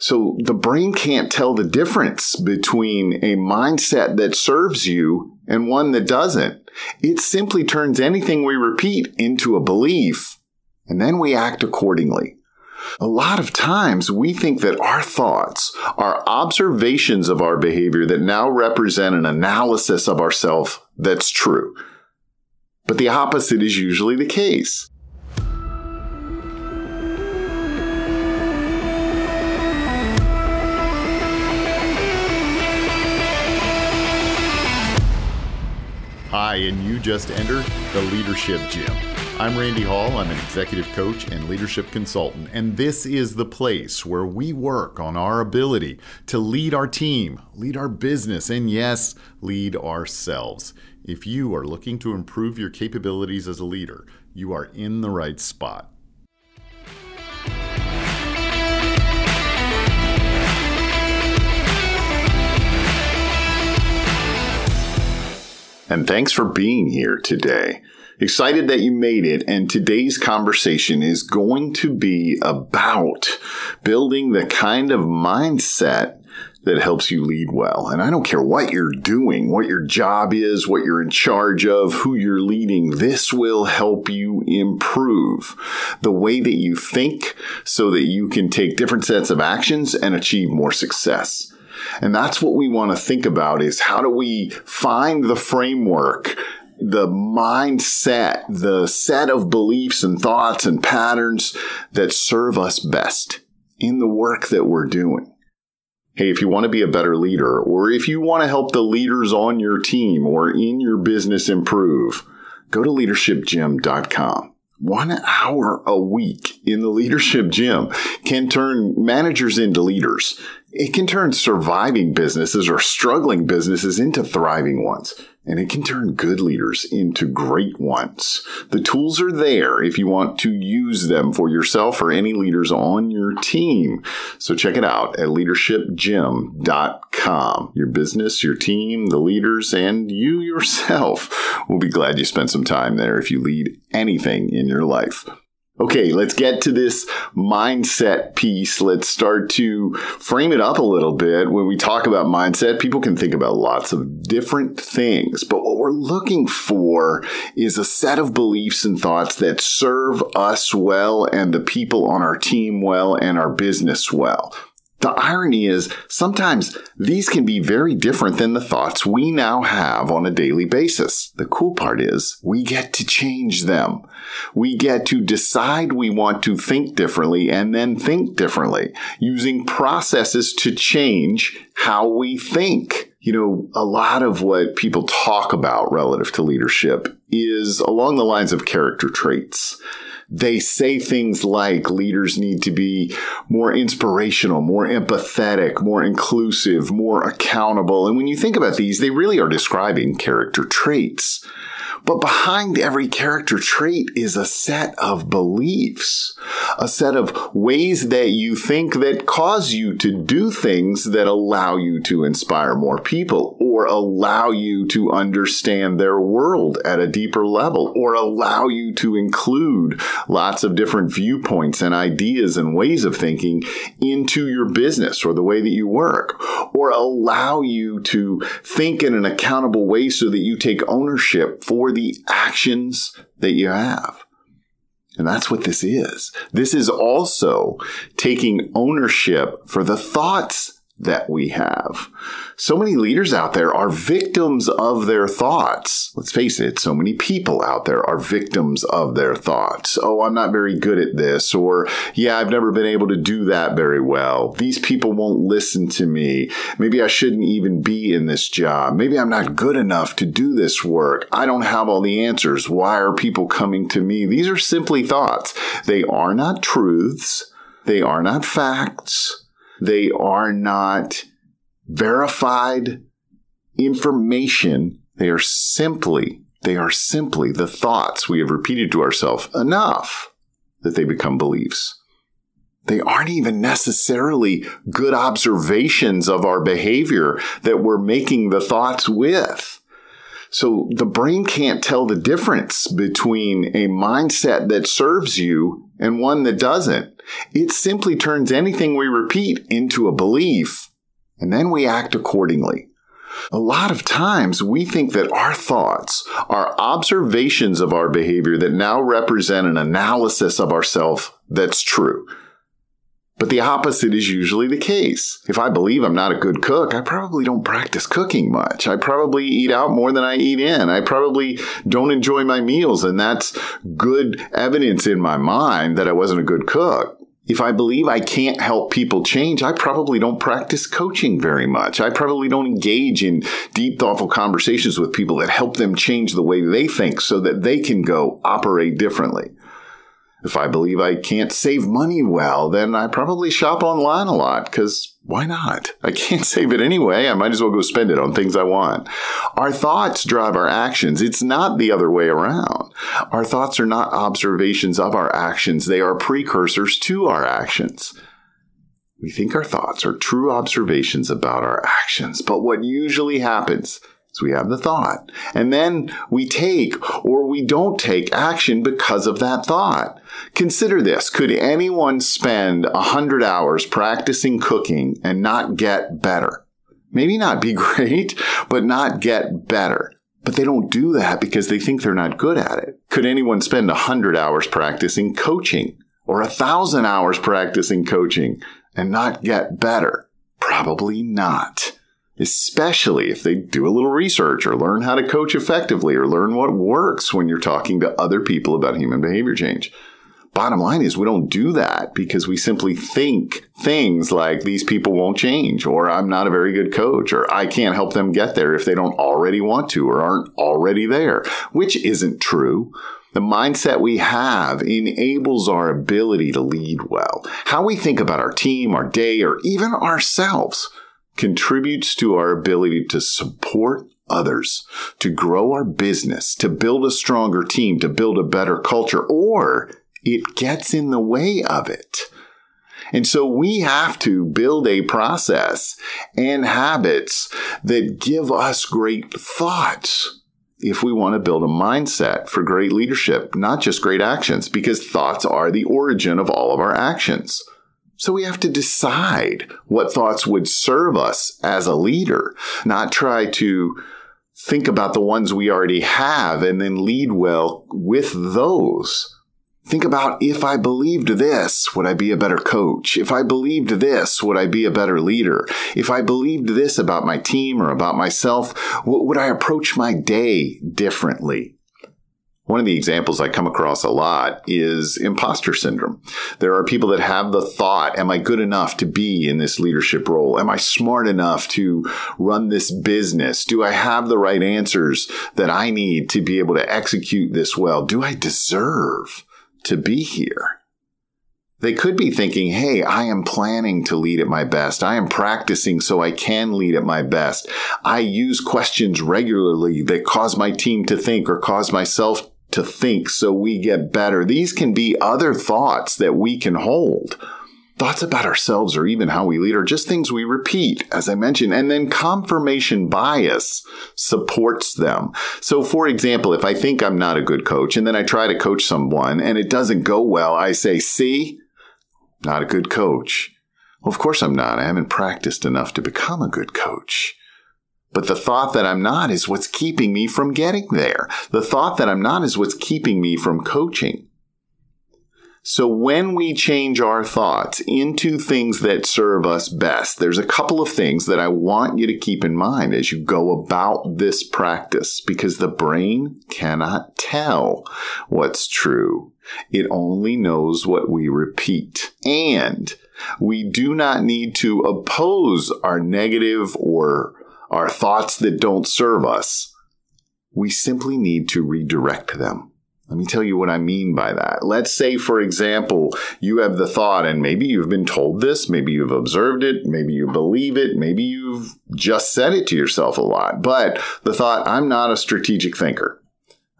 So the brain can't tell the difference between a mindset that serves you and one that doesn't. It simply turns anything we repeat into a belief, and then we act accordingly. A lot of times we think that our thoughts are observations of our behavior that now represent an analysis of ourself that's true. But the opposite is usually the case. Hi, and you just entered the Leadership Gym. I'm Randy Hall. I'm an executive coach and leadership consultant, and this is the place where we work on our ability to lead our team, lead our business, and yes, lead ourselves. If you are looking to improve your capabilities as a leader, you are in the right spot. And thanks for being here today. Excited that you made it, and today's conversation is going to be about building the kind of mindset that helps you lead well. And I don't care what you're doing, what your job is, what you're in charge of, who you're leading, this will help you improve the way that you think so that you can take different sets of actions and achieve more success. And that's what we want to think about is how do we find the framework the mindset, the set of beliefs and thoughts and patterns that serve us best in the work that we're doing. Hey, if you want to be a better leader, or if you want to help the leaders on your team or in your business improve, go to leadershipgym.com. One hour a week in the leadership gym can turn managers into leaders it can turn surviving businesses or struggling businesses into thriving ones. And it can turn good leaders into great ones. The tools are there if you want to use them for yourself or any leaders on your team. So check it out at leadershipgym.com. Your business, your team, the leaders, and you yourself will be glad you spent some time there if you lead anything in your life. Okay, let's get to this mindset piece. Let's start to frame it up a little bit. When we talk about mindset, people can think about lots of different things, but what we're looking for is a set of beliefs and thoughts that serve us well and the people on our team well and our business well. The irony is sometimes these can be very different than the thoughts we now have on a daily basis. The cool part is we get to change them. We get to decide we want to think differently and then think differently using processes to change how we think. You know, a lot of what people talk about relative to leadership is along the lines of character traits they say things like leaders need to be more inspirational, more empathetic, more inclusive, more accountable. And when you think about these, they really are describing character traits. But behind every character trait is a set of beliefs, a set of ways that you think that cause you to do things that allow you to inspire more people or allow you to understand their world at a deeper level or allow you to include lots of different viewpoints and ideas and ways of thinking into your business or the way that you work or allow you to think in an accountable way so that you take ownership the actions that you have. And that's what this is. This is also taking ownership for the thoughts that we have. So many leaders out there are victims of their thoughts. Let's face it, so many people out there are victims of their thoughts. Oh, I'm not very good at this, or yeah, I've never been able to do that very well. These people won't listen to me. Maybe I shouldn't even be in this job. Maybe I'm not good enough to do this work. I don't have all the answers. Why are people coming to me? These are simply thoughts. They are not truths. They are not facts. They are not verified information. They are simply, they are simply the thoughts we have repeated to ourselves enough that they become beliefs. They aren't even necessarily good observations of our behavior that we're making the thoughts with. So the brain can't tell the difference between a mindset that serves you and one that doesn't. It simply turns anything we repeat into a belief, and then we act accordingly. A lot of times we think that our thoughts are observations of our behavior that now represent an analysis of ourself that's true. But the opposite is usually the case. If I believe I'm not a good cook, I probably don't practice cooking much. I probably eat out more than I eat in. I probably don't enjoy my meals, and that's good evidence in my mind that I wasn't a good cook. If I believe I can't help people change, I probably don't practice coaching very much. I probably don't engage in deep, thoughtful conversations with people that help them change the way they think so that they can go operate differently. If I believe I can't save money well, then I probably shop online a lot because why not? I can't save it anyway. I might as well go spend it on things I want. Our thoughts drive our actions. It's not the other way around. Our thoughts are not observations of our actions. They are precursors to our actions. We think our thoughts are true observations about our actions, but what usually happens so we have the thought. And then we take or we don't take action because of that thought. Consider this. Could anyone spend a hundred hours practicing cooking and not get better? Maybe not be great, but not get better. But they don't do that because they think they're not good at it. Could anyone spend a hundred hours practicing coaching or a thousand hours practicing coaching and not get better? Probably not especially if they do a little research or learn how to coach effectively or learn what works when you're talking to other people about human behavior change. Bottom line is we don't do that because we simply think things like these people won't change or I'm not a very good coach or I can't help them get there if they don't already want to or aren't already there, which isn't true. The mindset we have enables our ability to lead well. How we think about our team, our day, or even ourselves contributes to our ability to support others, to grow our business, to build a stronger team, to build a better culture, or it gets in the way of it. And so we have to build a process and habits that give us great thoughts if we want to build a mindset for great leadership, not just great actions, because thoughts are the origin of all of our actions. So we have to decide what thoughts would serve us as a leader, not try to think about the ones we already have and then lead well with those. Think about if I believed this, would I be a better coach? If I believed this, would I be a better leader? If I believed this about my team or about myself, would I approach my day differently? One of the examples I come across a lot is imposter syndrome. There are people that have the thought, am I good enough to be in this leadership role? Am I smart enough to run this business? Do I have the right answers that I need to be able to execute this well? Do I deserve to be here? They could be thinking, hey, I am planning to lead at my best. I am practicing so I can lead at my best. I use questions regularly that cause my team to think or cause myself to think so we get better. These can be other thoughts that we can hold. Thoughts about ourselves or even how we lead are just things we repeat, as I mentioned, and then confirmation bias supports them. So, for example, if I think I'm not a good coach and then I try to coach someone and it doesn't go well, I say, see, not a good coach. Well, of course I'm not. I haven't practiced enough to become a good coach. But the thought that I'm not is what's keeping me from getting there. The thought that I'm not is what's keeping me from coaching. So when we change our thoughts into things that serve us best, there's a couple of things that I want you to keep in mind as you go about this practice because the brain cannot tell what's true. It only knows what we repeat. And we do not need to oppose our negative or are thoughts that don't serve us. We simply need to redirect them. Let me tell you what I mean by that. Let's say, for example, you have the thought, and maybe you've been told this, maybe you've observed it, maybe you believe it, maybe you've just said it to yourself a lot, but the thought, I'm not a strategic thinker.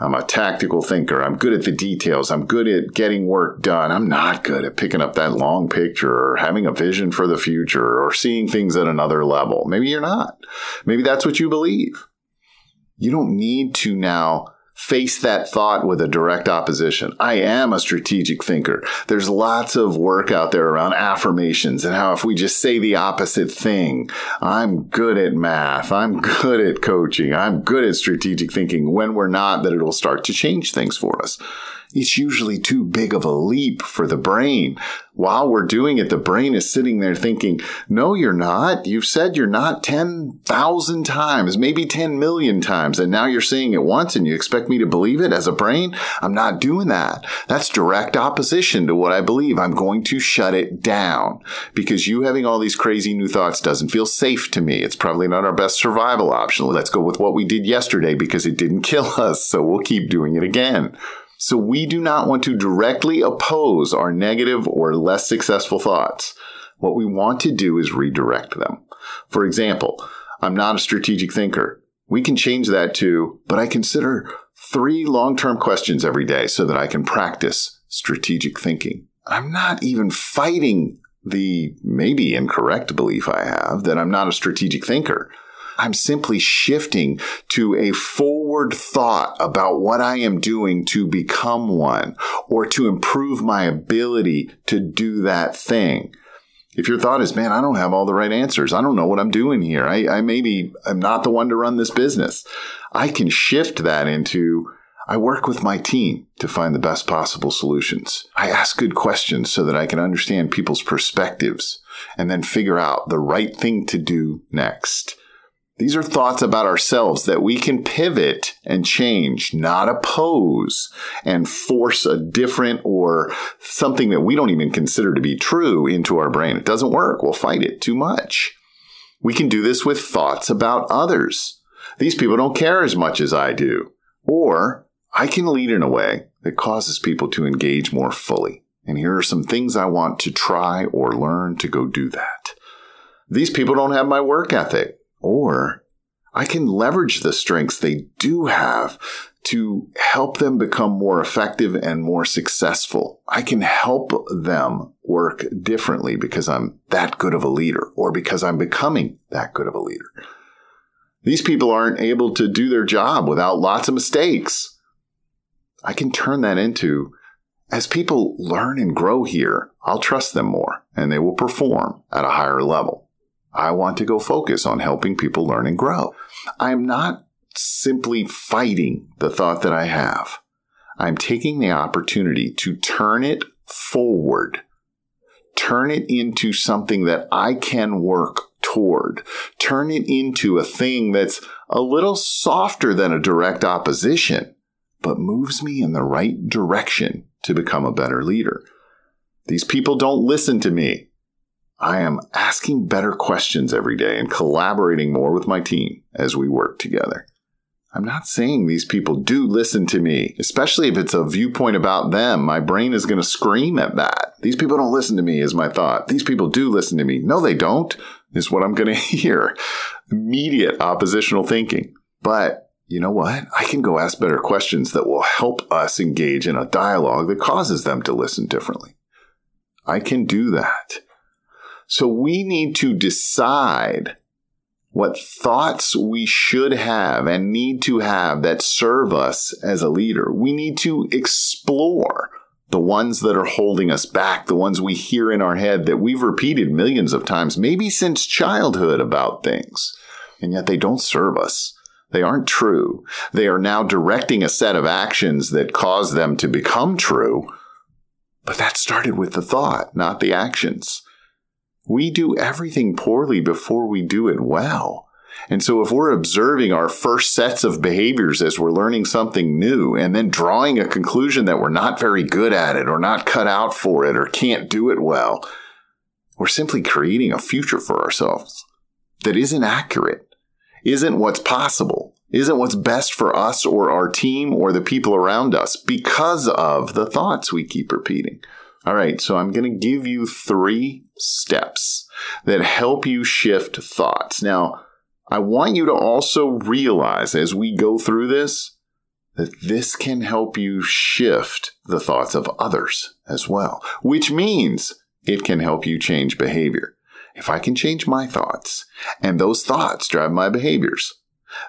I'm a tactical thinker. I'm good at the details. I'm good at getting work done. I'm not good at picking up that long picture or having a vision for the future or seeing things at another level. Maybe you're not. Maybe that's what you believe. You don't need to now face that thought with a direct opposition. I am a strategic thinker. There's lots of work out there around affirmations and how if we just say the opposite thing, I'm good at math, I'm good at coaching, I'm good at strategic thinking, when we're not, that it'll start to change things for us it's usually too big of a leap for the brain. While we're doing it, the brain is sitting there thinking, no, you're not. You've said you're not 10,000 times, maybe 10 million times. And now you're saying it once and you expect me to believe it as a brain? I'm not doing that. That's direct opposition to what I believe. I'm going to shut it down because you having all these crazy new thoughts doesn't feel safe to me. It's probably not our best survival option. Let's go with what we did yesterday because it didn't kill us. So we'll keep doing it again. So we do not want to directly oppose our negative or less successful thoughts. What we want to do is redirect them. For example, I'm not a strategic thinker. We can change that to, but I consider three long-term questions every day so that I can practice strategic thinking. I'm not even fighting the maybe incorrect belief I have that I'm not a strategic thinker. I'm simply shifting to a forward thought about what I am doing to become one or to improve my ability to do that thing. If your thought is, man, I don't have all the right answers. I don't know what I'm doing here. I, I maybe I'm not the one to run this business. I can shift that into, I work with my team to find the best possible solutions. I ask good questions so that I can understand people's perspectives and then figure out the right thing to do next. These are thoughts about ourselves that we can pivot and change, not oppose and force a different or something that we don't even consider to be true into our brain. It doesn't work. We'll fight it too much. We can do this with thoughts about others. These people don't care as much as I do. Or I can lead in a way that causes people to engage more fully. And here are some things I want to try or learn to go do that. These people don't have my work ethic. Or I can leverage the strengths they do have to help them become more effective and more successful. I can help them work differently because I'm that good of a leader or because I'm becoming that good of a leader. These people aren't able to do their job without lots of mistakes. I can turn that into as people learn and grow here, I'll trust them more and they will perform at a higher level. I want to go focus on helping people learn and grow. I'm not simply fighting the thought that I have. I'm taking the opportunity to turn it forward, turn it into something that I can work toward, turn it into a thing that's a little softer than a direct opposition, but moves me in the right direction to become a better leader. These people don't listen to me. I am asking better questions every day and collaborating more with my team as we work together. I'm not saying these people do listen to me, especially if it's a viewpoint about them. My brain is going to scream at that. These people don't listen to me, is my thought. These people do listen to me. No, they don't, is what I'm going to hear. Immediate oppositional thinking. But you know what? I can go ask better questions that will help us engage in a dialogue that causes them to listen differently. I can do that. So we need to decide what thoughts we should have and need to have that serve us as a leader. We need to explore the ones that are holding us back, the ones we hear in our head that we've repeated millions of times, maybe since childhood about things, and yet they don't serve us. They aren't true. They are now directing a set of actions that cause them to become true. But that started with the thought, not the actions. We do everything poorly before we do it well. And so if we're observing our first sets of behaviors as we're learning something new and then drawing a conclusion that we're not very good at it or not cut out for it or can't do it well, we're simply creating a future for ourselves that isn't accurate, isn't what's possible, isn't what's best for us or our team or the people around us because of the thoughts we keep repeating. All right, so I'm going to give you three steps that help you shift thoughts. Now, I want you to also realize as we go through this that this can help you shift the thoughts of others as well, which means it can help you change behavior. If I can change my thoughts and those thoughts drive my behaviors,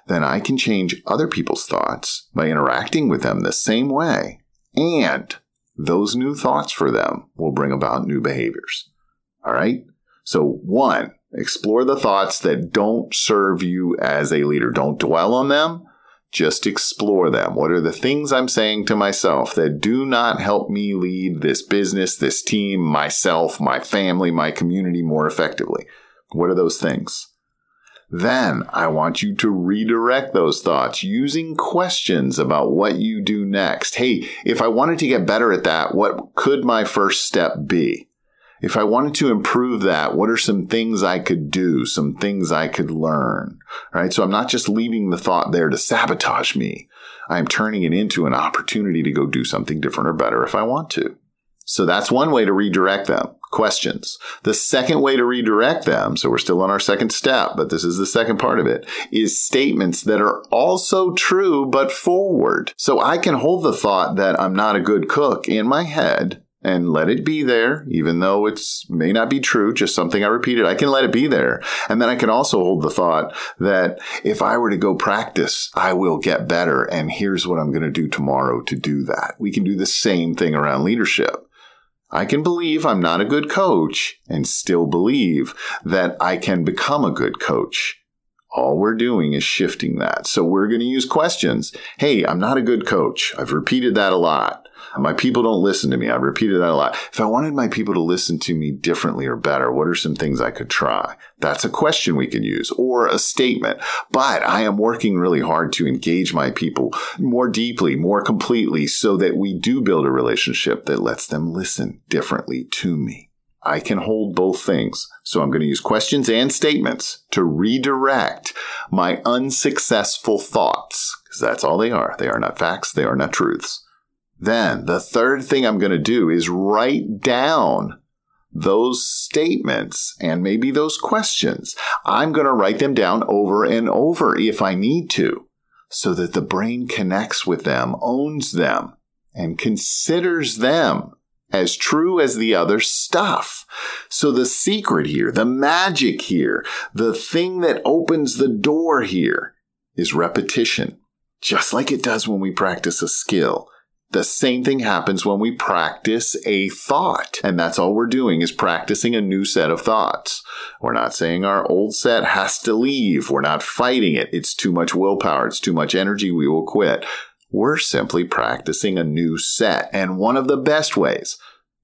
then I can change other people's thoughts by interacting with them the same way. And those new thoughts for them will bring about new behaviors. All right. So one, explore the thoughts that don't serve you as a leader. Don't dwell on them. Just explore them. What are the things I'm saying to myself that do not help me lead this business, this team, myself, my family, my community more effectively? What are those things? Then I want you to redirect those thoughts using questions about what you do next. Hey, if I wanted to get better at that, what could my first step be? If I wanted to improve that, what are some things I could do? Some things I could learn, right? So I'm not just leaving the thought there to sabotage me. I'm turning it into an opportunity to go do something different or better if I want to. So that's one way to redirect them. Questions. The second way to redirect them, so we're still on our second step, but this is the second part of it, is statements that are also true but forward. So I can hold the thought that I'm not a good cook in my head and let it be there, even though it's may not be true, just something I repeated. I can let it be there. And then I can also hold the thought that if I were to go practice, I will get better. And here's what I'm going to do tomorrow to do that. We can do the same thing around leadership. I can believe I'm not a good coach and still believe that I can become a good coach. All we're doing is shifting that. So we're going to use questions. Hey, I'm not a good coach. I've repeated that a lot. My people don't listen to me. I've repeated that a lot. If I wanted my people to listen to me differently or better, what are some things I could try? That's a question we can use or a statement. But I am working really hard to engage my people more deeply, more completely so that we do build a relationship that lets them listen differently to me. I can hold both things. So I'm going to use questions and statements to redirect my unsuccessful thoughts because that's all they are. They are not facts. They are not truths. Then the third thing I'm going to do is write down those statements and maybe those questions. I'm going to write them down over and over if I need to so that the brain connects with them, owns them, and considers them as true as the other stuff. So the secret here, the magic here, the thing that opens the door here is repetition, just like it does when we practice a skill. The same thing happens when we practice a thought. And that's all we're doing is practicing a new set of thoughts. We're not saying our old set has to leave. We're not fighting it. It's too much willpower. It's too much energy. We will quit. We're simply practicing a new set. And one of the best ways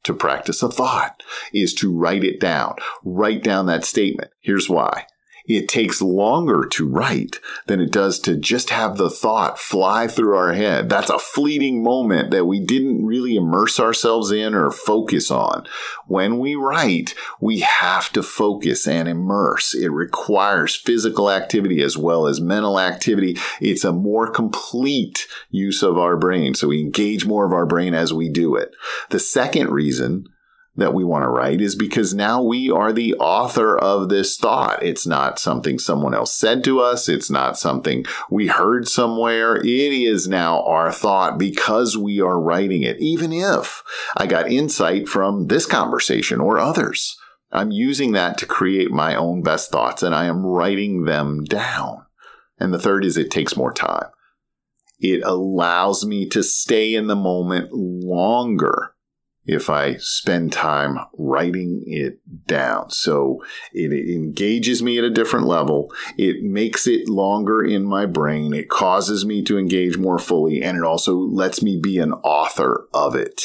to practice a thought is to write it down. Write down that statement. Here's why it takes longer to write than it does to just have the thought fly through our head. That's a fleeting moment that we didn't really immerse ourselves in or focus on. When we write, we have to focus and immerse. It requires physical activity as well as mental activity. It's a more complete use of our brain. So we engage more of our brain as we do it. The second reason that we want to write is because now we are the author of this thought. It's not something someone else said to us. It's not something we heard somewhere. It is now our thought because we are writing it. Even if I got insight from this conversation or others, I'm using that to create my own best thoughts and I am writing them down. And the third is it takes more time. It allows me to stay in the moment longer if I spend time writing it down. So it engages me at a different level. It makes it longer in my brain. It causes me to engage more fully and it also lets me be an author of it.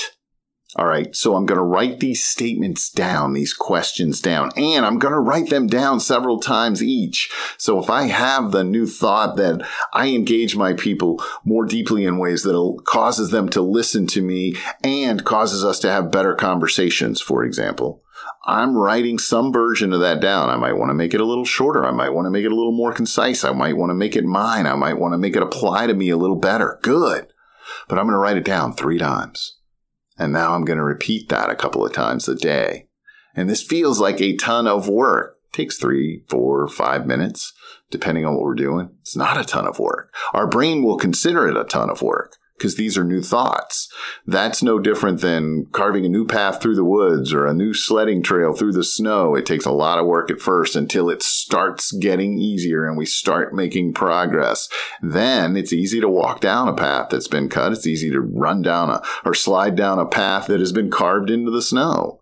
All right, so I'm going to write these statements down, these questions down, and I'm going to write them down several times each. So if I have the new thought that I engage my people more deeply in ways that causes them to listen to me and causes us to have better conversations, for example, I'm writing some version of that down. I might want to make it a little shorter. I might want to make it a little more concise. I might want to make it mine. I might want to make it apply to me a little better. Good. But I'm going to write it down three times. And now I'm going to repeat that a couple of times a day. And this feels like a ton of work. It takes three, four, five minutes, depending on what we're doing. It's not a ton of work. Our brain will consider it a ton of work because these are new thoughts. That's no different than carving a new path through the woods or a new sledding trail through the snow. It takes a lot of work at first until it starts getting easier and we start making progress. Then it's easy to walk down a path that's been cut. It's easy to run down a or slide down a path that has been carved into the snow.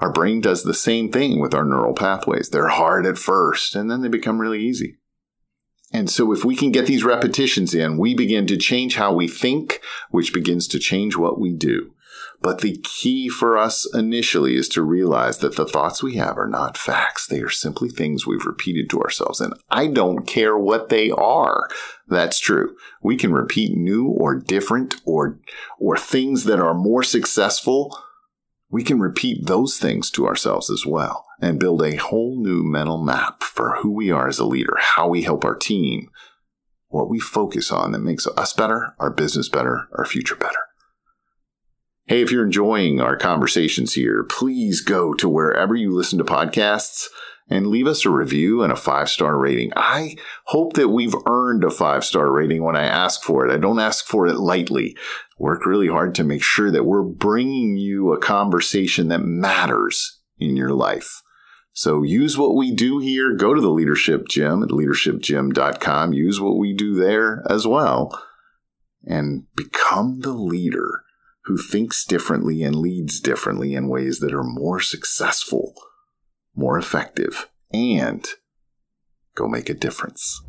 Our brain does the same thing with our neural pathways. They're hard at first and then they become really easy. And so if we can get these repetitions in, we begin to change how we think, which begins to change what we do. But the key for us initially is to realize that the thoughts we have are not facts. They are simply things we've repeated to ourselves. And I don't care what they are. That's true. We can repeat new or different or, or things that are more successful. We can repeat those things to ourselves as well and build a whole new mental map for who we are as a leader, how we help our team, what we focus on that makes us better, our business better, our future better. Hey, if you're enjoying our conversations here, please go to wherever you listen to podcasts and leave us a review and a five star rating. I hope that we've earned a five star rating when I ask for it. I don't ask for it lightly. Work really hard to make sure that we're bringing you a conversation that matters in your life. So use what we do here. Go to the Leadership Gym at leadershipgym.com. Use what we do there as well and become the leader who thinks differently and leads differently in ways that are more successful, more effective, and go make a difference.